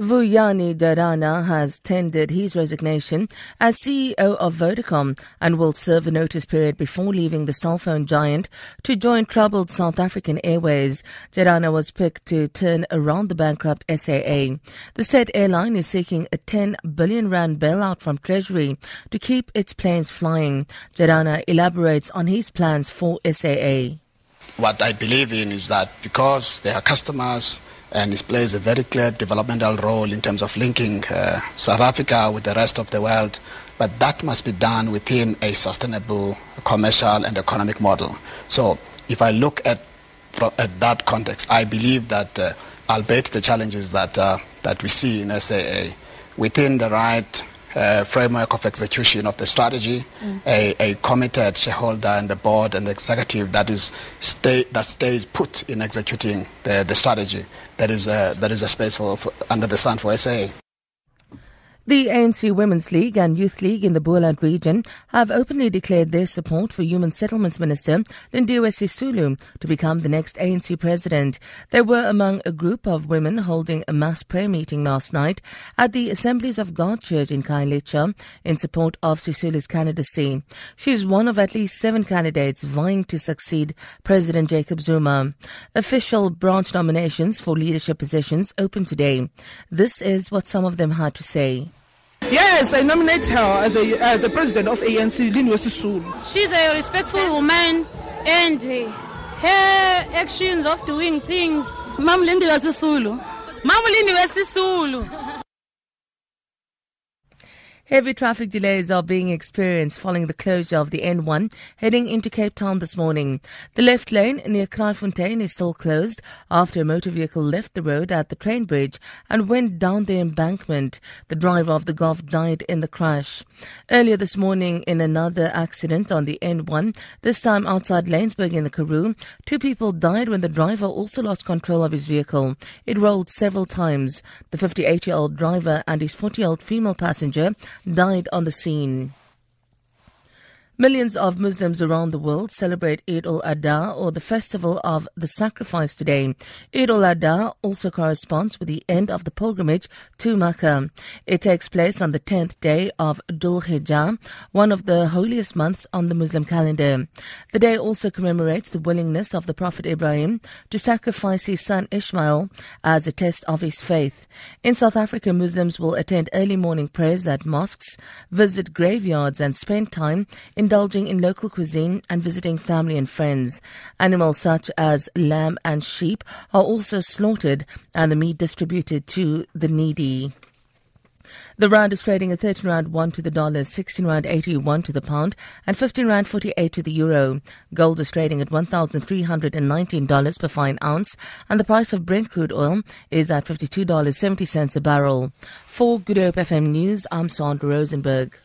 Vuyani Jarana has tendered his resignation as CEO of Vodacom and will serve a notice period before leaving the cell phone giant to join troubled South African Airways. Jarana was picked to turn around the bankrupt SAA. The said airline is seeking a 10 billion rand bailout from Treasury to keep its planes flying. Jarana elaborates on his plans for SAA. What I believe in is that because they are customers, and it plays a very clear developmental role in terms of linking uh, South Africa with the rest of the world. But that must be done within a sustainable commercial and economic model. So if I look at, at that context, I believe that, uh, albeit the challenges that, uh, that we see in SAA, within the right uh, framework of execution of the strategy, mm. a, a, committed shareholder and the board and the executive that is stay, that stays put in executing the, the strategy. That is a, that is a space for, for under the sun for SA. The ANC Women's League and Youth League in the Boland region have openly declared their support for Human Settlements Minister Lindiwe Sisulu to become the next ANC president. They were among a group of women holding a mass prayer meeting last night at the Assemblies of God Church in Khayelitsha in support of Sisulu's candidacy. She is one of at least seven candidates vying to succeed President Jacob Zuma. Official branch nominations for leadership positions open today. This is what some of them had to say. Yes, I nominate her as a as a president of ANC, Lindiwe Sisulu. She's a respectful woman, and her actions of doing things. Mam Lindiwe Sisulu. Mam Lindiwe Sisulu. Heavy traffic delays are being experienced following the closure of the N1 heading into Cape Town this morning. The left lane near Kraaifontein is still closed after a motor vehicle left the road at the train bridge and went down the embankment. The driver of the Golf died in the crash. Earlier this morning, in another accident on the N1, this time outside Laingsburg in the Karoo, two people died when the driver also lost control of his vehicle. It rolled several times. The 58 year old driver and his 40 year old female passenger died on the scene. Millions of Muslims around the world celebrate Eid al-Adha or the festival of the sacrifice today. Eid al-Adha also corresponds with the end of the pilgrimage to Mecca. It takes place on the 10th day of Dhul Hijjah, one of the holiest months on the Muslim calendar. The day also commemorates the willingness of the Prophet Ibrahim to sacrifice his son Ishmael as a test of his faith. In South Africa, Muslims will attend early morning prayers at mosques, visit graveyards and spend time in indulging in local cuisine and visiting family and friends. Animals such as lamb and sheep are also slaughtered and the meat distributed to the needy. The rand is trading at 13 rand 1 to the dollar, 16 rand 81 to the pound, and 15 rand 48 to the euro. Gold is trading at $1,319 per fine ounce, and the price of Brent crude oil is at $52.70 a barrel. For Good Hope FM News, I'm Sandra Rosenberg.